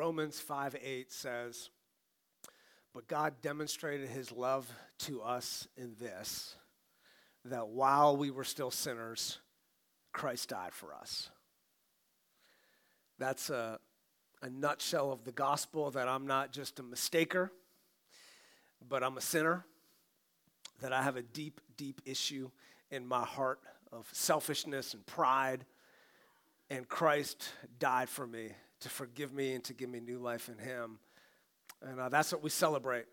Romans 5 8 says, But God demonstrated his love to us in this, that while we were still sinners, Christ died for us. That's a, a nutshell of the gospel that I'm not just a mistaker, but I'm a sinner, that I have a deep, deep issue in my heart of selfishness and pride, and Christ died for me to forgive me and to give me new life in Him. And uh, that's what we celebrate.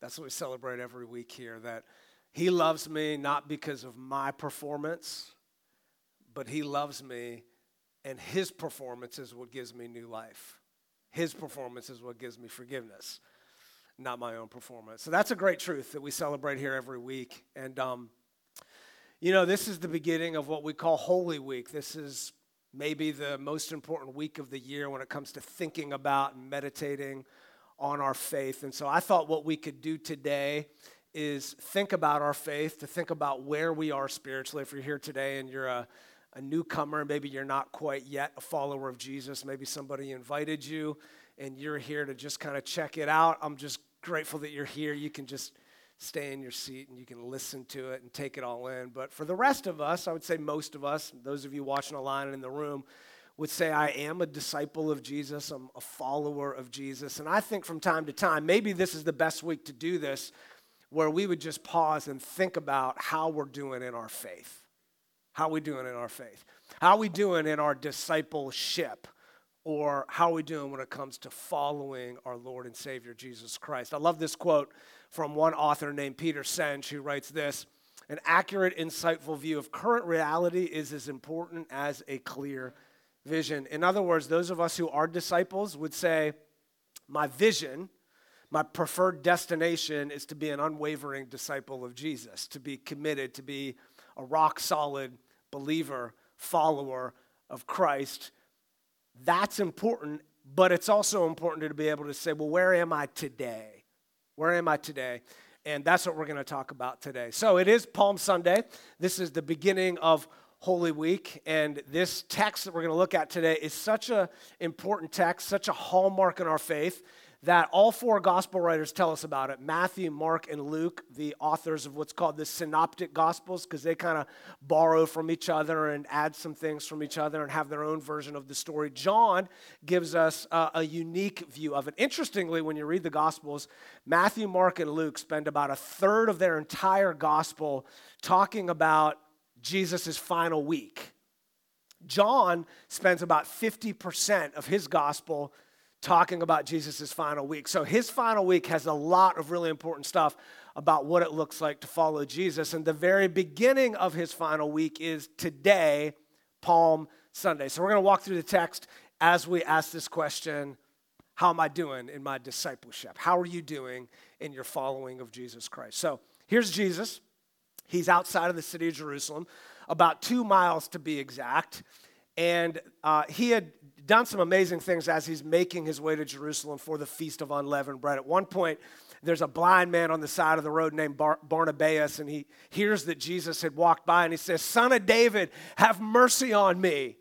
That's what we celebrate every week here that He loves me not because of my performance, but He loves me, and His performance is what gives me new life. His performance is what gives me forgiveness, not my own performance. So that's a great truth that we celebrate here every week. And, um, you know, this is the beginning of what we call Holy Week. This is maybe the most important week of the year when it comes to thinking about and meditating on our faith. And so I thought what we could do today is think about our faith, to think about where we are spiritually. If you're here today and you're a, a newcomer, maybe you're not quite yet a follower of Jesus, maybe somebody invited you and you're here to just kind of check it out. I'm just grateful that you're here. You can just stay in your seat and you can listen to it and take it all in. But for the rest of us, I would say most of us, those of you watching online and in the room, would say, I am a disciple of Jesus, I'm a follower of Jesus. And I think from time to time, maybe this is the best week to do this, where we would just pause and think about how we're doing in our faith. How we doing in our faith? How we doing in our discipleship? Or how we doing when it comes to following our Lord and Savior Jesus Christ? I love this quote from one author named Peter Senge who writes this An accurate, insightful view of current reality is as important as a clear vision. In other words, those of us who are disciples would say, My vision, my preferred destination is to be an unwavering disciple of Jesus, to be committed, to be a rock solid believer, follower of Christ. That's important, but it's also important to be able to say, Well, where am I today? Where am I today? And that's what we're going to talk about today. So it is Palm Sunday. This is the beginning of Holy Week. And this text that we're going to look at today is such an important text, such a hallmark in our faith that all four gospel writers tell us about it Matthew, Mark, and Luke, the authors of what's called the synoptic gospels, because they kind of borrow from each other and add some things from each other and have their own version of the story. John gives us uh, a unique view of it. Interestingly, when you read the gospels, Matthew, Mark, and Luke spend about a third of their entire gospel talking about Jesus' final week. John spends about 50% of his gospel talking about Jesus' final week. So his final week has a lot of really important stuff about what it looks like to follow Jesus. And the very beginning of his final week is today, Palm Sunday. So we're going to walk through the text as we ask this question How am I doing in my discipleship? How are you doing in your following of Jesus Christ? So here's Jesus. He's outside of the city of Jerusalem, about two miles to be exact. And uh, he had done some amazing things as he's making his way to Jerusalem for the Feast of Unleavened Bread. At one point, there's a blind man on the side of the road named Bar- Barnabas, and he hears that Jesus had walked by and he says, Son of David, have mercy on me.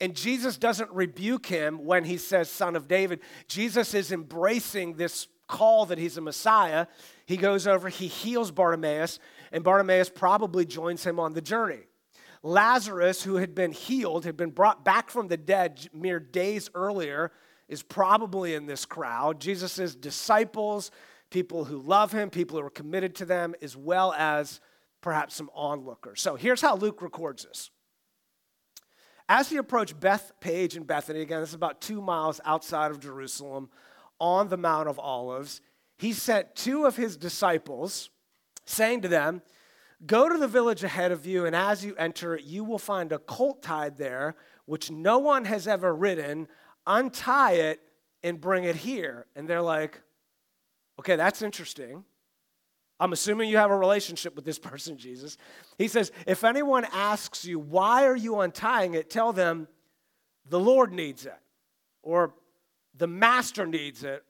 And Jesus doesn't rebuke him when he says, Son of David. Jesus is embracing this call that he's a Messiah. He goes over, he heals Bartimaeus, and Bartimaeus probably joins him on the journey. Lazarus, who had been healed, had been brought back from the dead mere days earlier, is probably in this crowd. Jesus' disciples, people who love him, people who are committed to them, as well as perhaps some onlookers. So here's how Luke records this. As he approached Bethphage and Bethany, again, this is about two miles outside of Jerusalem, on the Mount of Olives, he sent two of his disciples, saying to them, Go to the village ahead of you, and as you enter it, you will find a colt tied there, which no one has ever ridden. Untie it and bring it here. And they're like, okay, that's interesting. I'm assuming you have a relationship with this person, Jesus. He says, if anyone asks you, why are you untying it? Tell them, the Lord needs it, or the master needs it.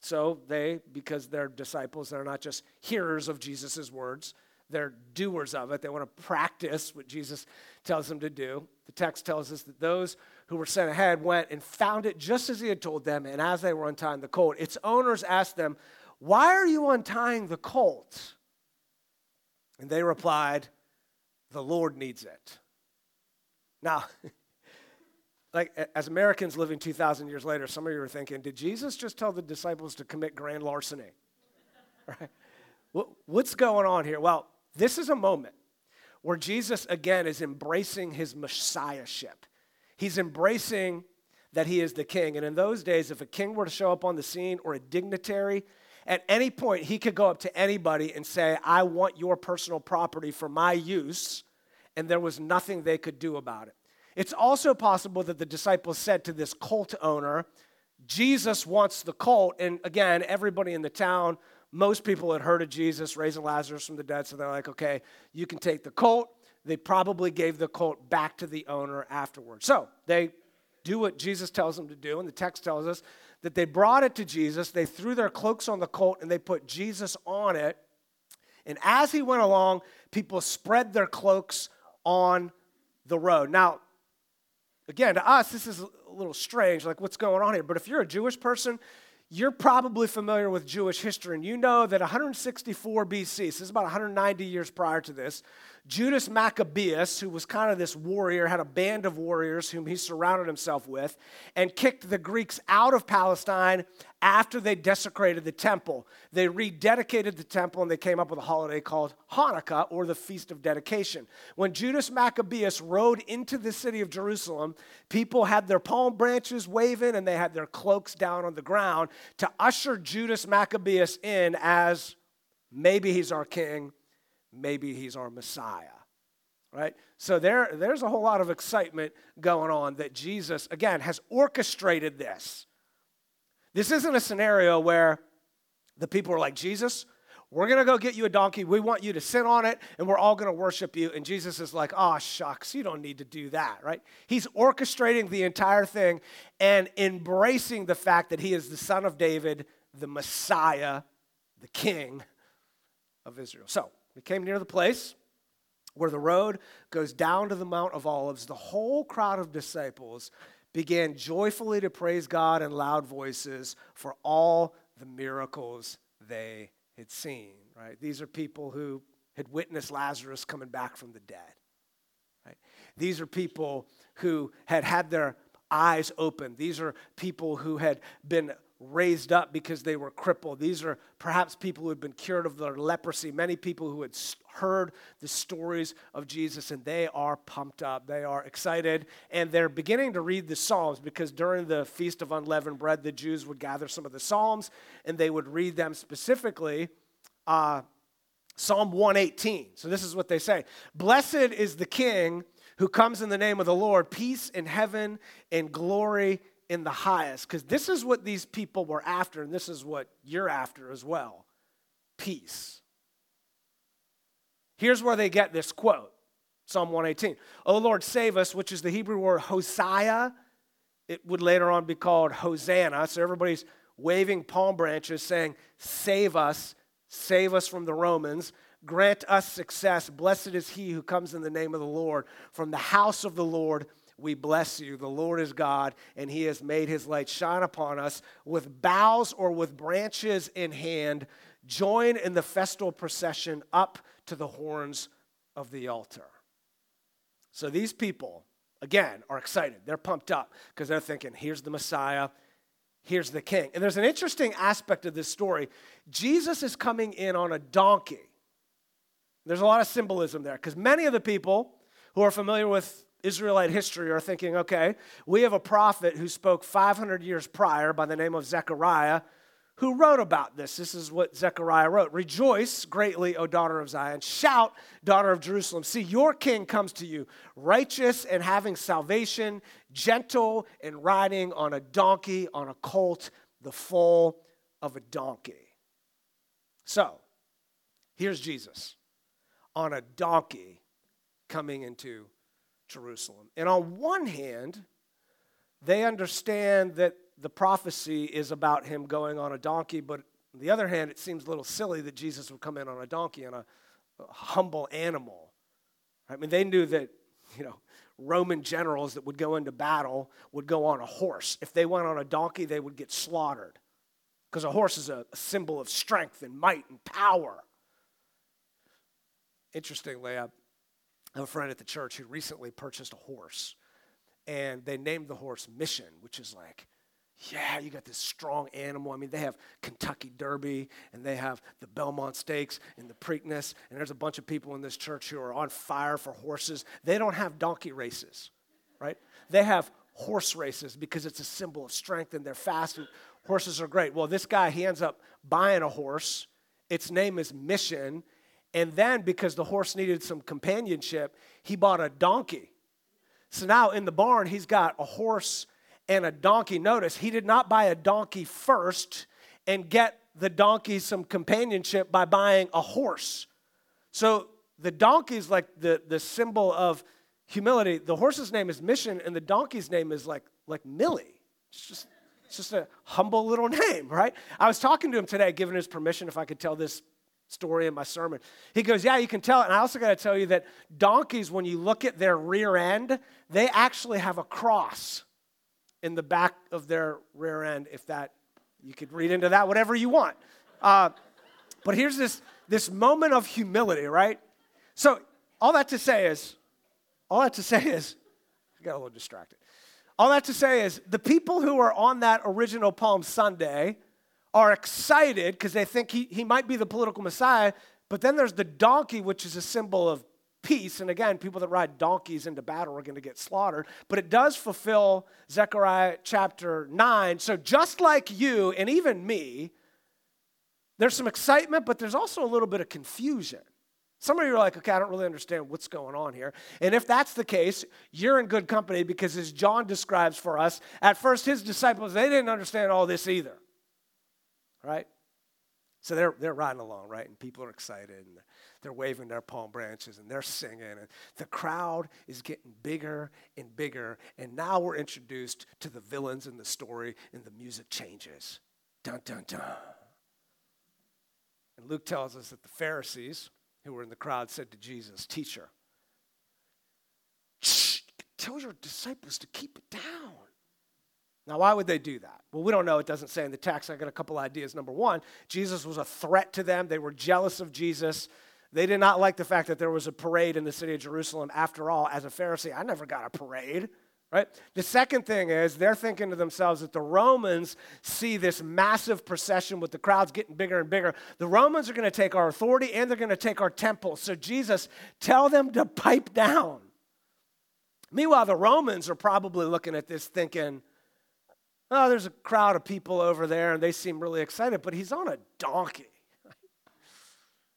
So they, because they're disciples, they're not just hearers of Jesus' words, they're doers of it. They want to practice what Jesus tells them to do. The text tells us that those who were sent ahead went and found it just as he had told them. And as they were untying the colt, its owners asked them, Why are you untying the colt? And they replied, The Lord needs it. Now, like as Americans living 2,000 years later, some of you are thinking, Did Jesus just tell the disciples to commit grand larceny? right? What's going on here? Well, this is a moment where Jesus again is embracing his messiahship. He's embracing that he is the king. And in those days, if a king were to show up on the scene or a dignitary, at any point he could go up to anybody and say, I want your personal property for my use, and there was nothing they could do about it. It's also possible that the disciples said to this cult owner, Jesus wants the cult. And again, everybody in the town most people had heard of Jesus raising Lazarus from the dead, so they're like, okay, you can take the colt. They probably gave the colt back to the owner afterwards. So they do what Jesus tells them to do, and the text tells us that they brought it to Jesus. They threw their cloaks on the colt and they put Jesus on it. And as he went along, people spread their cloaks on the road. Now, again, to us, this is a little strange, like what's going on here. But if you're a Jewish person, you're probably familiar with Jewish history, and you know that 164 BC, this is about 190 years prior to this, Judas Maccabeus, who was kind of this warrior, had a band of warriors whom he surrounded himself with, and kicked the Greeks out of Palestine after they desecrated the temple. They rededicated the temple and they came up with a holiday called Hanukkah or the Feast of Dedication. When Judas Maccabeus rode into the city of Jerusalem, people had their palm branches waving and they had their cloaks down on the ground to usher Judas Maccabeus in as maybe he's our king maybe he's our Messiah. Right? So there, there's a whole lot of excitement going on that Jesus, again, has orchestrated this. This isn't a scenario where the people are like, Jesus, we're going to go get you a donkey. We want you to sit on it, and we're all going to worship you. And Jesus is like, oh, shucks, you don't need to do that, right? He's orchestrating the entire thing and embracing the fact that he is the son of David, the Messiah, the king of Israel. So, we came near the place where the road goes down to the Mount of Olives. The whole crowd of disciples began joyfully to praise God in loud voices for all the miracles they had seen, right? These are people who had witnessed Lazarus coming back from the dead. Right? These are people who had had their eyes open. These are people who had been raised up because they were crippled. These are perhaps people who had been cured of their leprosy, many people who had heard the stories of Jesus, and they are pumped up. They are excited, and they're beginning to read the Psalms because during the Feast of Unleavened Bread, the Jews would gather some of the Psalms and they would read them specifically. Uh, Psalm 118. So this is what they say Blessed is the King who comes in the name of the Lord, peace in heaven and glory in the highest, because this is what these people were after, and this is what you're after as well peace. Here's where they get this quote Psalm 118. O Lord, save us, which is the Hebrew word Hosea. It would later on be called Hosanna. So everybody's waving palm branches saying, Save us, save us from the Romans. Grant us success. Blessed is he who comes in the name of the Lord. From the house of the Lord, we bless you. The Lord is God, and he has made his light shine upon us. With boughs or with branches in hand, join in the festal procession up to the horns of the altar. So these people, again, are excited. They're pumped up because they're thinking, here's the Messiah, here's the king. And there's an interesting aspect of this story. Jesus is coming in on a donkey. There's a lot of symbolism there because many of the people who are familiar with Israelite history are thinking, okay, we have a prophet who spoke 500 years prior by the name of Zechariah who wrote about this. This is what Zechariah wrote Rejoice greatly, O daughter of Zion. Shout, daughter of Jerusalem. See, your king comes to you, righteous and having salvation, gentle and riding on a donkey, on a colt, the foal of a donkey. So, here's Jesus on a donkey coming into Jerusalem. And on one hand, they understand that the prophecy is about him going on a donkey, but on the other hand, it seems a little silly that Jesus would come in on a donkey on a, humble animal. I mean, they knew that, you know, Roman generals that would go into battle would go on a horse. If they went on a donkey, they would get slaughtered because a horse is a, a symbol of strength and might and power. Interestingly, I have a friend at the church who recently purchased a horse, and they named the horse Mission, which is like yeah, you got this strong animal. I mean, they have Kentucky Derby and they have the Belmont Stakes and the Preakness, and there's a bunch of people in this church who are on fire for horses. They don't have donkey races, right? They have horse races because it's a symbol of strength and they're fast and horses are great. Well, this guy, he ends up buying a horse. Its name is Mission. And then, because the horse needed some companionship, he bought a donkey. So now in the barn, he's got a horse and a donkey. Notice, he did not buy a donkey first and get the donkey some companionship by buying a horse. So the donkey is like the, the symbol of humility. The horse's name is Mission, and the donkey's name is like, like Millie. It's just, it's just a humble little name, right? I was talking to him today, giving his permission if I could tell this story in my sermon. He goes, Yeah, you can tell it. And I also got to tell you that donkeys, when you look at their rear end, they actually have a cross in the back of their rear end, if that, you could read into that whatever you want. Uh, but here's this, this moment of humility, right? So, all that to say is, all that to say is, I got a little distracted. All that to say is, the people who are on that original Palm Sunday are excited because they think he, he might be the political Messiah. But then there's the donkey, which is a symbol of peace. And again, people that ride donkeys into battle are going to get slaughtered. But it does fulfill Zechariah chapter 9. So just like you and even me, there's some excitement, but there's also a little bit of confusion. Some of you are like, okay, I don't really understand what's going on here. And if that's the case, you're in good company because as John describes for us, at first his disciples, they didn't understand all this either. Right? So they're, they're riding along, right? And people are excited. And they're waving their palm branches and they're singing. And the crowd is getting bigger and bigger. And now we're introduced to the villains in the story, and the music changes. Dun, dun, dun. And Luke tells us that the Pharisees who were in the crowd said to Jesus, Teacher, tell your disciples to keep it down. Now, why would they do that? Well, we don't know. It doesn't say in the text. I got a couple ideas. Number one, Jesus was a threat to them. They were jealous of Jesus. They did not like the fact that there was a parade in the city of Jerusalem. After all, as a Pharisee, I never got a parade, right? The second thing is they're thinking to themselves that the Romans see this massive procession with the crowds getting bigger and bigger. The Romans are going to take our authority and they're going to take our temple. So, Jesus, tell them to pipe down. Meanwhile, the Romans are probably looking at this thinking, oh, there's a crowd of people over there and they seem really excited, but he's on a donkey.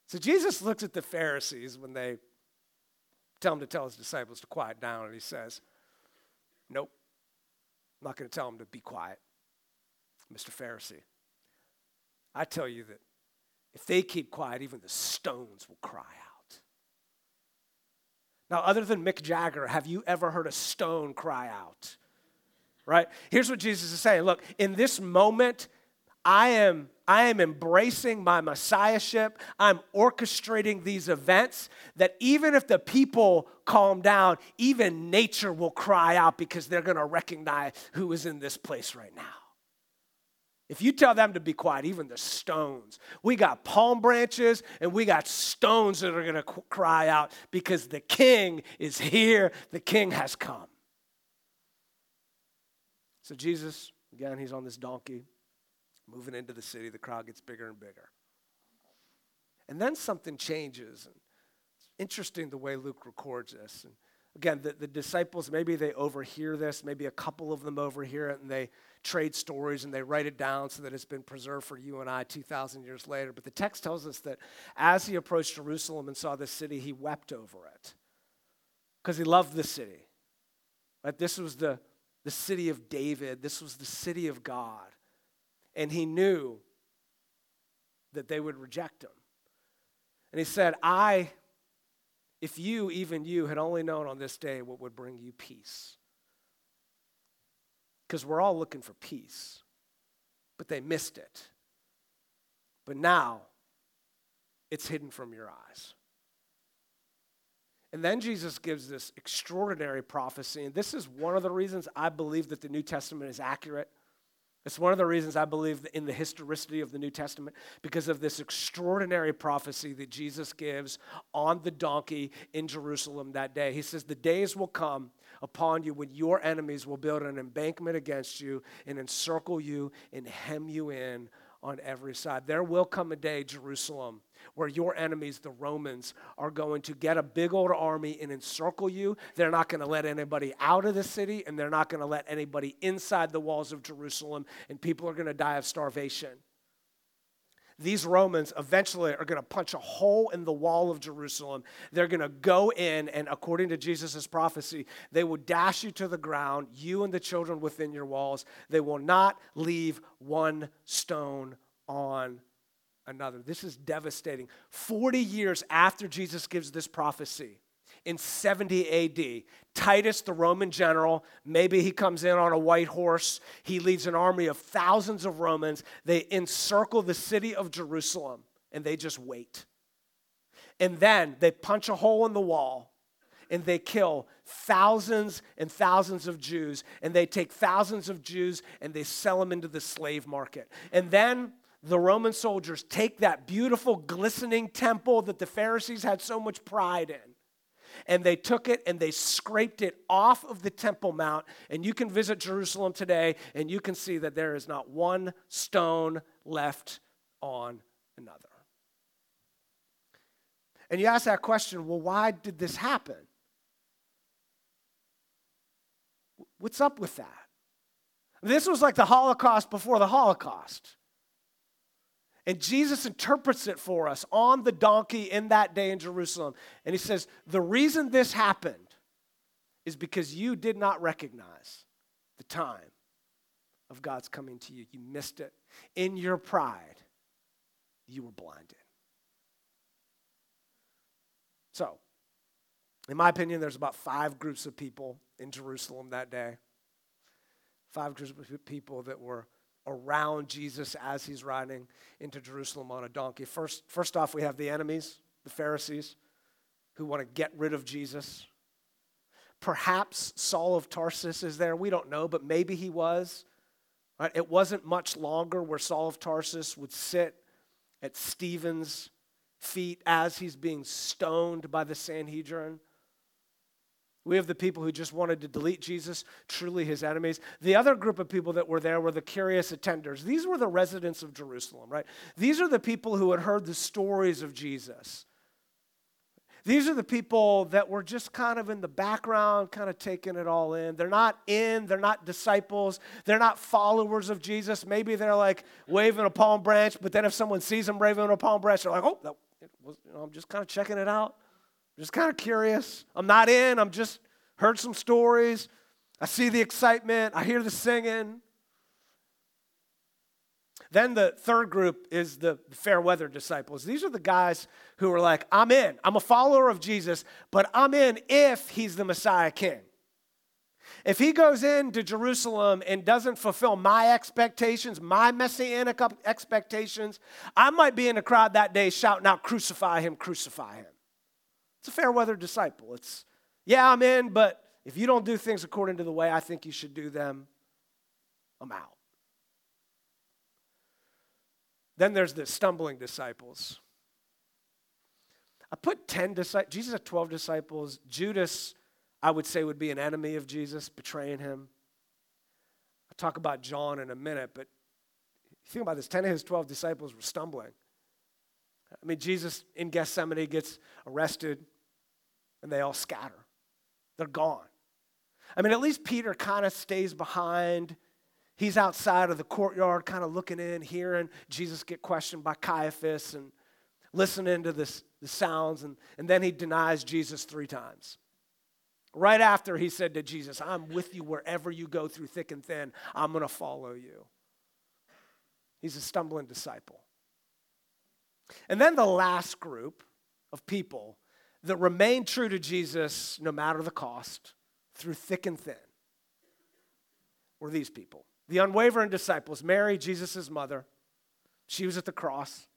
So Jesus looks at the Pharisees when they tell him to tell his disciples to quiet down, and he says, Nope, I'm not going to tell them to be quiet, Mr. Pharisee. I tell you that if they keep quiet, even the stones will cry out. Now, other than Mick Jagger, have you ever heard a stone cry out? Right? Here's what Jesus is saying Look, in this moment, I am, I am embracing my messiahship. I'm orchestrating these events that even if the people calm down, even nature will cry out because they're going to recognize who is in this place right now. If you tell them to be quiet, even the stones, we got palm branches and we got stones that are going to cry out because the king is here, the king has come. So, Jesus, again, he's on this donkey moving into the city, the crowd gets bigger and bigger. And then something changes. It's interesting the way Luke records this. And again, the, the disciples, maybe they overhear this, maybe a couple of them overhear it, and they trade stories and they write it down so that it's been preserved for you and I 2,000 years later. But the text tells us that as he approached Jerusalem and saw the city, he wept over it because he loved the city. Right? This was the, the city of David, this was the city of God. And he knew that they would reject him. And he said, I, if you, even you, had only known on this day what would bring you peace. Because we're all looking for peace, but they missed it. But now, it's hidden from your eyes. And then Jesus gives this extraordinary prophecy. And this is one of the reasons I believe that the New Testament is accurate. It's one of the reasons I believe in the historicity of the New Testament because of this extraordinary prophecy that Jesus gives on the donkey in Jerusalem that day. He says, The days will come upon you when your enemies will build an embankment against you and encircle you and hem you in on every side. There will come a day, Jerusalem, where your enemies, the Romans, are going to get a big old army and encircle you. They're not going to let anybody out of the city, and they're not going to let anybody inside the walls of Jerusalem, and people are going to die of starvation these Romans eventually are going to punch a hole in the wall of Jerusalem. They're going to go in, and according to Jesus' prophecy, they will dash you to the ground, you and the children within your walls. They will not leave one stone on another. This is devastating. 40 years after Jesus gives this prophecy, in 70 AD. Titus, the Roman general, maybe he comes in on a white horse. He leads an army of thousands of Romans. They encircle the city of Jerusalem and they just wait. And then they punch a hole in the wall and they kill thousands and thousands of Jews. And they take thousands of Jews and they sell them into the slave market. And then the Roman soldiers take that beautiful, glistening temple that the Pharisees had so much pride in and they took it and they scraped it off of the Temple Mount. And you can visit Jerusalem today and you can see that there is not one stone left on another. And you ask that question well, why did this happen? What's up with that? This was like the Holocaust before the Holocaust. And Jesus interprets it for us on the donkey in that day in Jerusalem. And he says, The reason this happened is because you did not recognize the time of God's coming to you. You missed it. In your pride, you were blinded. So, in my opinion, there's about five groups of people in Jerusalem that day. Five groups of people that were around Jesus as he's riding into Jerusalem on a donkey. First, first off, we have the enemies, the Pharisees, who want to get rid of Jesus. Perhaps Saul of Tarsus is there. We don't know, but maybe he was. Right? It wasn't much longer where Saul of Tarsus would sit at Stephen's feet as he's being stoned by the Sanhedrin. We have the people who just wanted to delete Jesus, truly his enemies. The other group of people that were there were the curious attenders. These were the residents of Jerusalem, right? These are the people who had heard the stories of Jesus. These are the people that were just kind of in the background, kind of taking it all in. They're not in, they're not disciples, they're not followers of Jesus. Maybe they're like waving a palm branch, but then if someone sees them waving a palm branch, they're like, oh, that was, you know, I'm just kind of checking it out just kind of curious. I'm not in, I'm just heard some stories. I see the excitement, I hear the singing. Then the third group is the fair weather disciples. These are the guys who are like, I'm in. I'm a follower of Jesus, but I'm in if he's the Messiah king. If he goes into Jerusalem and doesn't fulfill my expectations, my messianic expectations, I might be in the crowd that day shouting out, Crucify him, crucify him. It's a fair weather disciple. It's, yeah, I'm in, but if you don't do things according to the way I think you should do them, I'm out. Then there's the stumbling disciples. I put 10 disciples, Jesus had 12 disciples. Judas, I would say, would be an enemy of Jesus, betraying him. I'll talk about John in a minute, but think about this 10 of his 12 disciples were stumbling. I mean, Jesus in Gethsemane gets arrested and they all scatter. They're gone. I mean, at least Peter kind of stays behind. He's outside of the courtyard, kind of looking in, hearing Jesus get questioned by Caiaphas and listening to this, the sounds. And, and then he denies Jesus three times. Right after he said to Jesus, I'm with you wherever you go through thick and thin, I'm going to follow you. He's a stumbling disciple. And then the last group of people that remain true to Jesus no matter the cost, through thick and thin, were these people. The unwavering disciples, Mary, Jesus' mother, she was at the cross.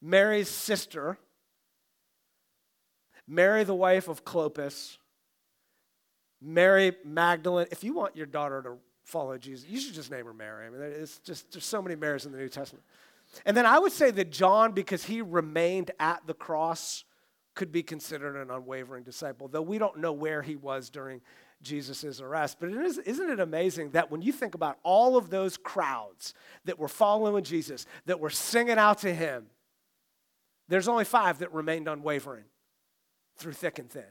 Mary's sister, Mary, the wife of Clopas, Mary Magdalene. If you want your daughter to follow Jesus, you should just name her Mary. I mean, it's just, there's so many Marys in the New Testament. And then I would say that John, because he remained at the cross, could be considered an unwavering disciple, though we don't know where he was during Jesus' arrest. But it is, isn't it amazing that when you think about all of those crowds that were following Jesus, that were singing out to him, there's only five that remained unwavering through thick and thin.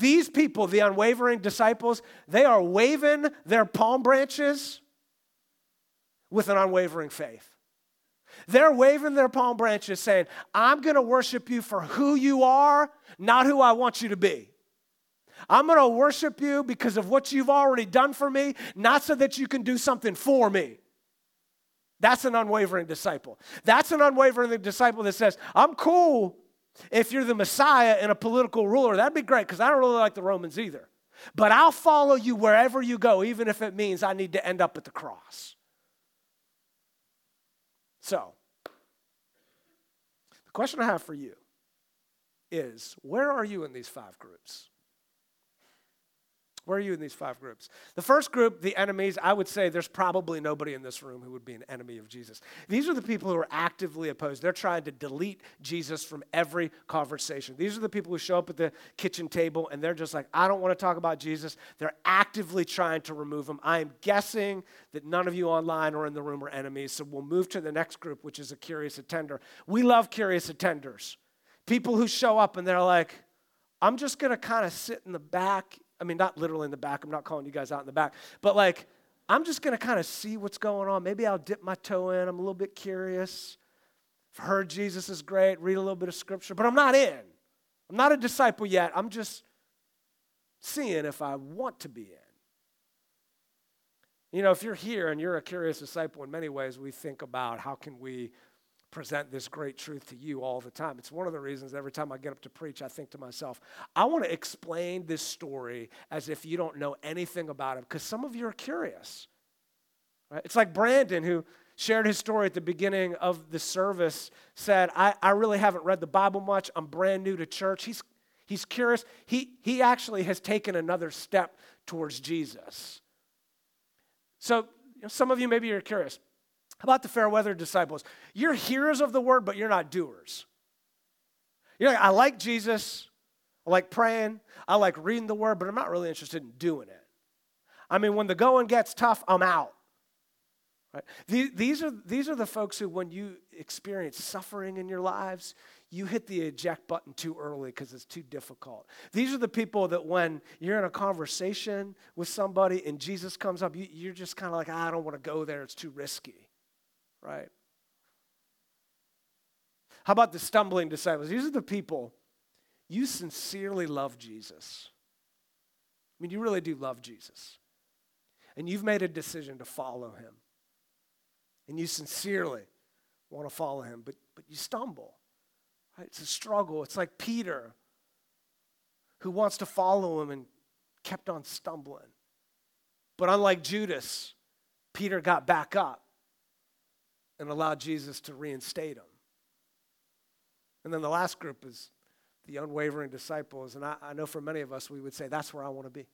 These people, the unwavering disciples, they are waving their palm branches with an unwavering faith. They're waving their palm branches saying, I'm going to worship you for who you are, not who I want you to be. I'm going to worship you because of what you've already done for me, not so that you can do something for me. That's an unwavering disciple. That's an unwavering disciple that says, I'm cool if you're the Messiah and a political ruler. That'd be great because I don't really like the Romans either. But I'll follow you wherever you go, even if it means I need to end up at the cross. So, question I have for you is where are you in these five groups? Where are you in these five groups? The first group, the enemies, I would say there's probably nobody in this room who would be an enemy of Jesus. These are the people who are actively opposed. They're trying to delete Jesus from every conversation. These are the people who show up at the kitchen table and they're just like, I don't want to talk about Jesus. They're actively trying to remove him. I am guessing that none of you online or in the room are enemies. So we'll move to the next group, which is a curious attender. We love curious attenders. People who show up and they're like, I'm just going to kind of sit in the back I mean, not literally in the back. I'm not calling you guys out in the back. But like, I'm just going to kind of see what's going on. Maybe I'll dip my toe in. I'm a little bit curious. I've heard Jesus is great, read a little bit of scripture, but I'm not in. I'm not a disciple yet. I'm just seeing if I want to be in. You know, if you're here and you're a curious disciple, in many ways, we think about how can we present this great truth to you all the time. It's one of the reasons every time I get up to preach, I think to myself, I want to explain this story as if you don't know anything about it, because some of you are curious. Right? It's like Brandon, who shared his story at the beginning of the service, said, I, I really haven't read the Bible much. I'm brand new to church. He's, he's curious. He, he actually has taken another step towards Jesus. So, you know, some of you maybe you're curious. About the fair weather disciples? You're hearers of the word, but you're not doers. You're like, I like Jesus, I like praying, I like reading the word, but I'm not really interested in doing it. I mean, when the going gets tough, I'm out. Right? These, are, these are the folks who, when you experience suffering in your lives, you hit the eject button too early because it's too difficult. These are the people that when you're in a conversation with somebody and Jesus comes up, you, you're just kind of like, I don't want to go there, it's too risky right? How about the stumbling disciples? These are the people you sincerely love Jesus. I mean, you really do love Jesus. And you've made a decision to follow him. And you sincerely want to follow him, but, but you stumble. Right? It's a struggle. It's like Peter, who wants to follow him and kept on stumbling. But unlike Judas, Peter got back up and allow Jesus to reinstate them. And then the last group is the unwavering disciples. And I, I know for many of us, we would say, that's where I want to be.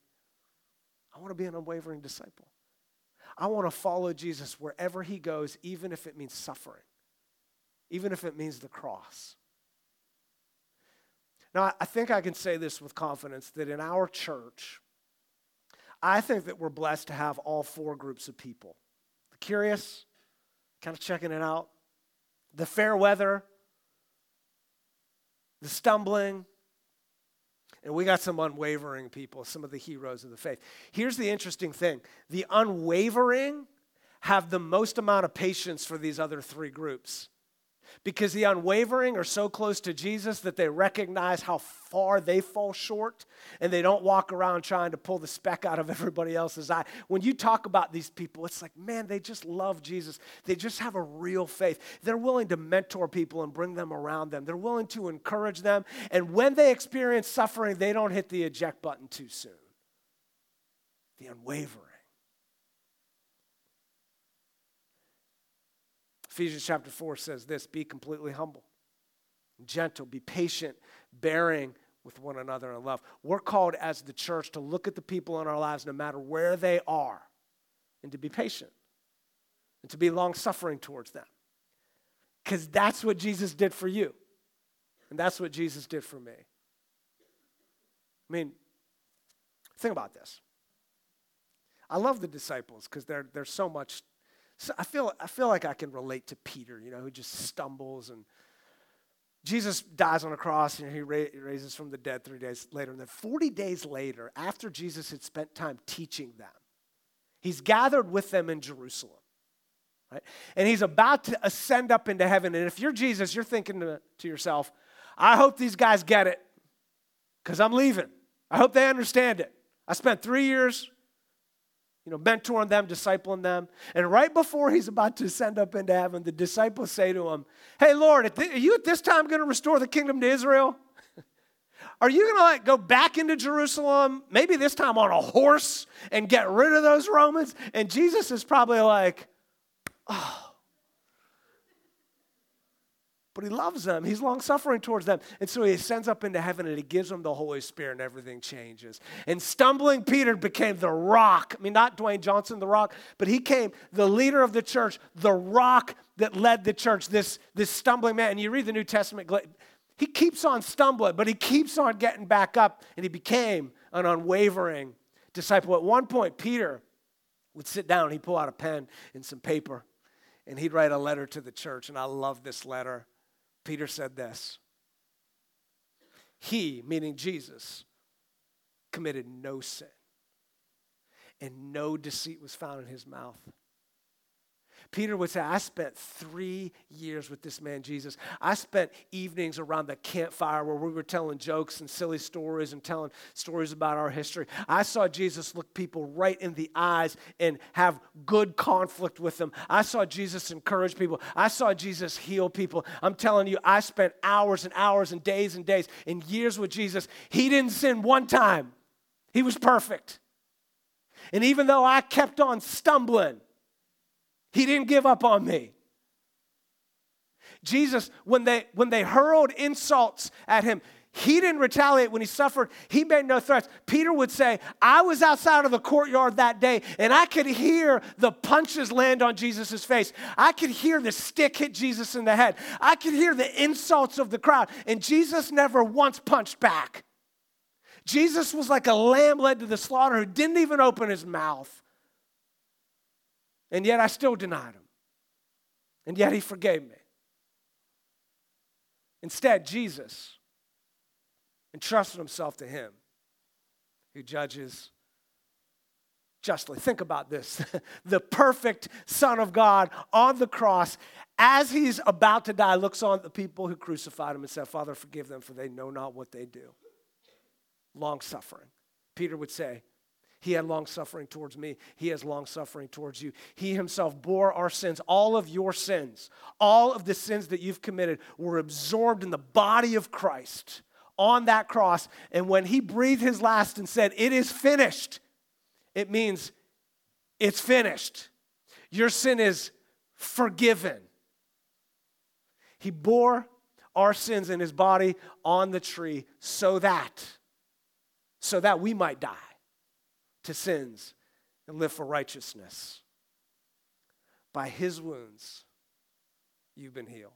I want to be an unwavering disciple. I want to follow Jesus wherever he goes, even if it means suffering, even if it means the cross. Now, I think I can say this with confidence that in our church, I think that we're blessed to have all four groups of people the curious, kind of checking it out. The fair weather, the stumbling, and we got some unwavering people, some of the heroes of the faith. Here's the interesting thing the unwavering have the most amount of patience for these other three groups because the unwavering are so close to Jesus that they recognize how far they fall short and they don't walk around trying to pull the speck out of everybody else's eye. When you talk about these people, it's like, man, they just love Jesus. They just have a real faith. They're willing to mentor people and bring them around them, they're willing to encourage them. And when they experience suffering, they don't hit the eject button too soon. The unwavering. Ephesians chapter 4 says this be completely humble, gentle, be patient, bearing with one another in love. We're called as the church to look at the people in our lives, no matter where they are, and to be patient and to be long suffering towards them. Because that's what Jesus did for you. And that's what Jesus did for me. I mean, think about this. I love the disciples because they're, they're so much. So I, feel, I feel like I can relate to Peter, you know, who just stumbles and Jesus dies on a cross and he raises from the dead three days later. And then 40 days later, after Jesus had spent time teaching them, he's gathered with them in Jerusalem. Right? And he's about to ascend up into heaven. And if you're Jesus, you're thinking to, to yourself, I hope these guys get it because I'm leaving. I hope they understand it. I spent three years you know, mentoring them, discipling them. And right before he's about to send up into heaven, the disciples say to him, Hey, Lord, are you at this time going to restore the kingdom to Israel? Are you going to like go back into Jerusalem, maybe this time on a horse, and get rid of those Romans? And Jesus is probably like, Oh, but he loves them. He's long suffering towards them. And so he ascends up into heaven and he gives them the Holy Spirit and everything changes. And stumbling Peter became the rock. I mean, not Dwayne Johnson, the rock, but he came the leader of the church, the rock that led the church, this, this stumbling man. And you read the New Testament, he keeps on stumbling, but he keeps on getting back up and he became an unwavering disciple. At one point, Peter would sit down, he'd pull out a pen and some paper, and he'd write a letter to the church. And I love this letter. Peter said this He, meaning Jesus, committed no sin, and no deceit was found in his mouth. Peter would say, I spent three years with this man, Jesus. I spent evenings around the campfire where we were telling jokes and silly stories and telling stories about our history. I saw Jesus look people right in the eyes and have good conflict with them. I saw Jesus encourage people. I saw Jesus heal people. I'm telling you, I spent hours and hours and days and days and years with Jesus. He didn't sin one time, He was perfect. And even though I kept on stumbling, he didn't give up on me. Jesus, when they, when they hurled insults at him, he didn't retaliate when he suffered. He made no threats. Peter would say, I was outside of the courtyard that day and I could hear the punches land on Jesus' face. I could hear the stick hit Jesus in the head. I could hear the insults of the crowd. And Jesus never once punched back. Jesus was like a lamb led to the slaughter who didn't even open his mouth. And yet I still denied him. And yet he forgave me. Instead, Jesus entrusted himself to him who judges justly. Think about this the perfect Son of God on the cross, as he's about to die, looks on the people who crucified him and said, Father, forgive them, for they know not what they do. Long suffering. Peter would say, he had long suffering towards me. He has long suffering towards you. He himself bore our sins, all of your sins, all of the sins that you've committed were absorbed in the body of Christ on that cross. And when he breathed his last and said, It is finished, it means it's finished. Your sin is forgiven. He bore our sins in his body on the tree so that so that we might die to sins and live for righteousness. By his wounds, you've been healed.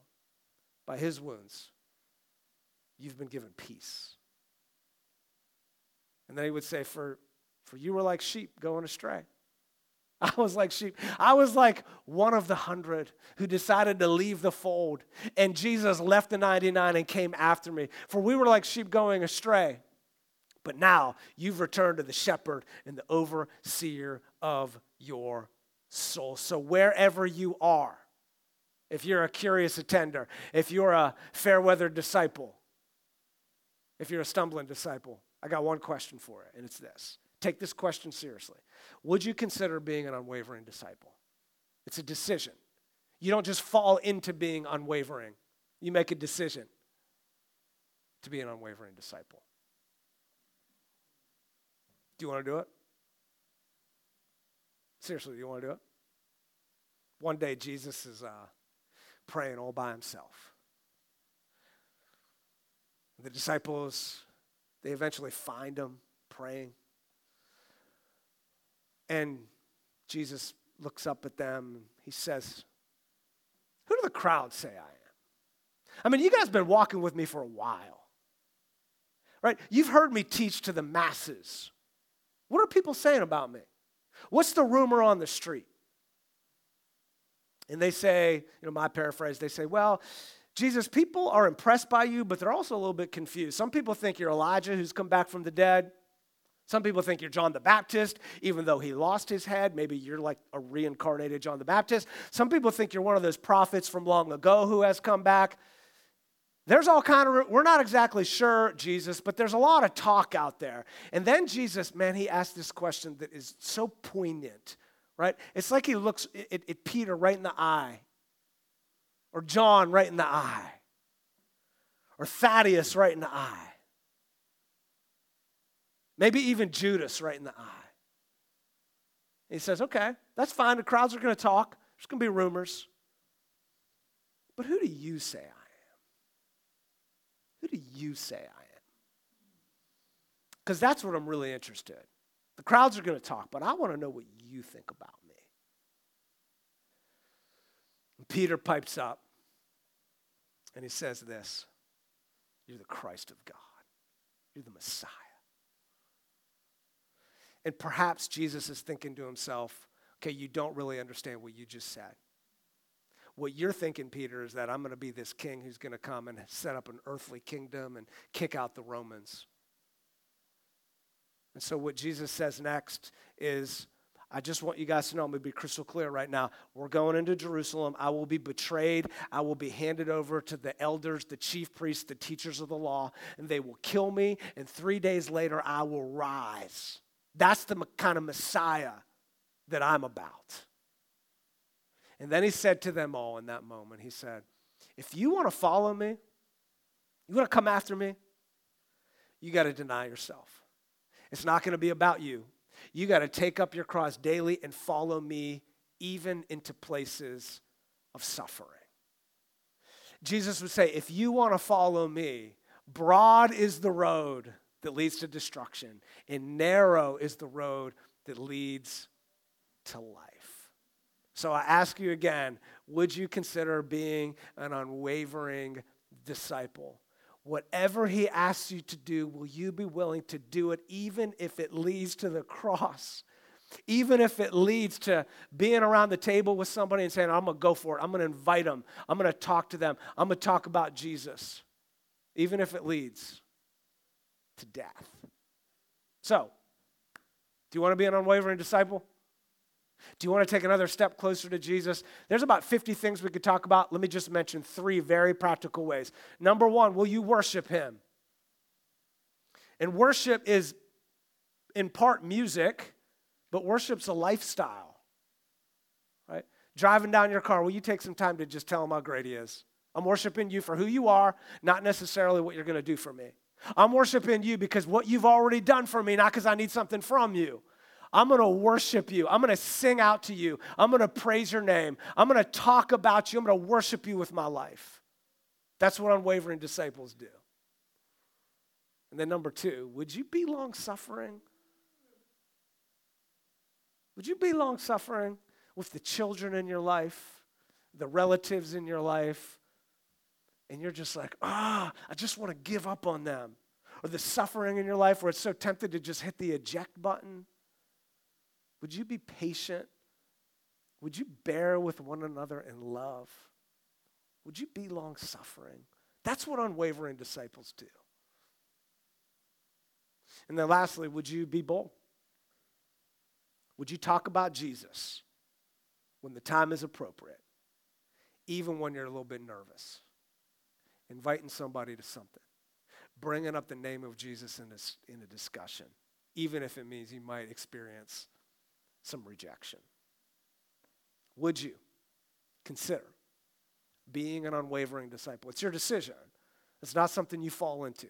By his wounds, you've been given peace. And then he would say, For, for you were like sheep going astray. I was like sheep. I was like one of the hundred who decided to leave the fold. And Jesus left the 99 and came after me. For we were like sheep going astray. But now you've returned to the shepherd and the overseer of your soul. So wherever you are, if you're a curious attender, if you're a fair weather disciple, if you're a stumbling disciple, I got one question for you, and it's this. Take this question seriously. Would you consider being an unwavering disciple? It's a decision. You don't just fall into being unwavering, you make a decision to be an unwavering disciple. Do you want to do it? Seriously, do you want to do it? One day, Jesus is uh, praying all by himself. The disciples They eventually find him praying. And Jesus looks up at them. He says, Who do the crowd say I am? I mean, you guys have been walking with me for a while, right? You've heard me teach to the masses. What are people saying about me? What's the rumor on the street? And they say, you know, my paraphrase, they say, well, Jesus, people are impressed by you, but they're also a little bit confused. Some people think you're Elijah who's come back from the dead. Some people think you're John the Baptist, even though he lost his head. Maybe you're like a reincarnated John the Baptist. Some people think you're one of those prophets from long ago who has come back. There's all kind of we're not exactly sure Jesus, but there's a lot of talk out there. And then Jesus, man, he asked this question that is so poignant, right? It's like he looks at, Peter right in the eye, or John right in the eye, or Thaddeus right in the eye. Maybe even Judas right in the eye. He says, okay, that's fine. The crowds are going to talk. There's going to be rumors. But who do you say do you say I am? Because that's what I'm really interested in. The crowds are going to talk, but I want to know what you think about me. And Peter pipes up and he says this You're the Christ of God, you're the Messiah. And perhaps Jesus is thinking to himself, okay, you don't really understand what you just said. What you're thinking, Peter, is that I'm going to be this king who's going to come and set up an earthly kingdom and kick out the Romans. And so, what Jesus says next is, I just want you guys to know, I'm going to be crystal clear right now. We're going into Jerusalem. I will be betrayed. I will be handed over to the elders, the chief priests, the teachers of the law, and they will kill me. And three days later, I will rise. That's the kind of Messiah that I'm about. And then he said to them all in that moment, he said, If you want to follow me, you want to come after me, you got to deny yourself. It's not going to be about you. You got to take up your cross daily and follow me, even into places of suffering. Jesus would say, If you want to follow me, broad is the road that leads to destruction, and narrow is the road that leads to life. So I ask you again would you consider being an unwavering disciple? Whatever he asks you to do, will you be willing to do it even if it leads to the cross? Even if it leads to being around the table with somebody and saying, I'm going to go for it. I'm going to invite them. I'm going to talk to them. I'm going to talk about Jesus. Even if it leads to death. So, do you want to be an unwavering disciple? Do you want to take another step closer to Jesus? There's about 50 things we could talk about. Let me just mention three very practical ways. Number one, will you worship Him? And worship is in part music, but worship's a lifestyle, right? Driving down your car, will you take some time to just tell Him how great He is? I'm worshiping you for who you are, not necessarily what you're going to do for me. I'm worshiping you because what you've already done for me, not because I need something from you. I'm going to worship you. I'm going to sing out to you. I'm going to praise your name. I'm going to talk about you. I'm going to worship you with my life. That's what unwavering disciples do. And then, number two, would you be long suffering? Would you be long suffering with the children in your life, the relatives in your life, and you're just like, ah, I just want to give up on them. Or the suffering in your life where it's so tempted to just hit the eject button. Would you be patient? Would you bear with one another in love? Would you be long suffering? That's what unwavering disciples do. And then lastly, would you be bold? Would you talk about Jesus when the time is appropriate, even when you're a little bit nervous? inviting somebody to something, bringing up the name of Jesus in a, in a discussion, even if it means you might experience some rejection. Would you consider being an unwavering disciple? It's your decision. It's not something you fall into.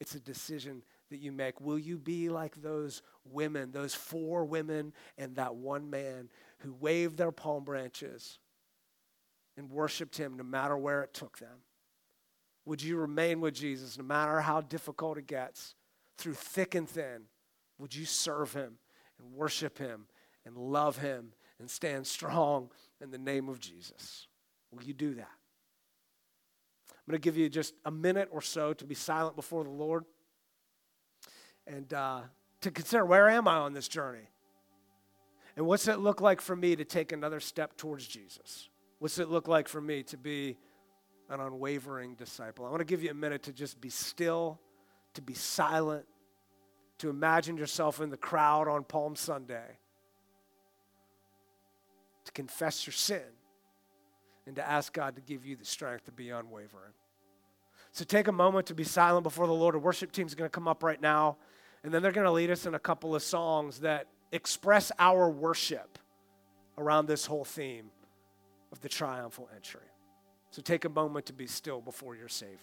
It's a decision that you make. Will you be like those women, those four women and that one man who waved their palm branches and worshiped him no matter where it took them? Would you remain with Jesus no matter how difficult it gets? Through thick and thin, would you serve him and worship him and love him and stand strong in the name of Jesus? Will you do that? I'm going to give you just a minute or so to be silent before the Lord and uh, to consider where am I on this journey? And what's it look like for me to take another step towards Jesus? What's it look like for me to be an unwavering disciple? I want to give you a minute to just be still, to be silent, to imagine yourself in the crowd on Palm Sunday, to confess your sin, and to ask God to give you the strength to be unwavering. So take a moment to be silent before the Lord. A worship team is going to come up right now, and then they're going to lead us in a couple of songs that express our worship around this whole theme of the triumphal entry. So take a moment to be still before your Savior.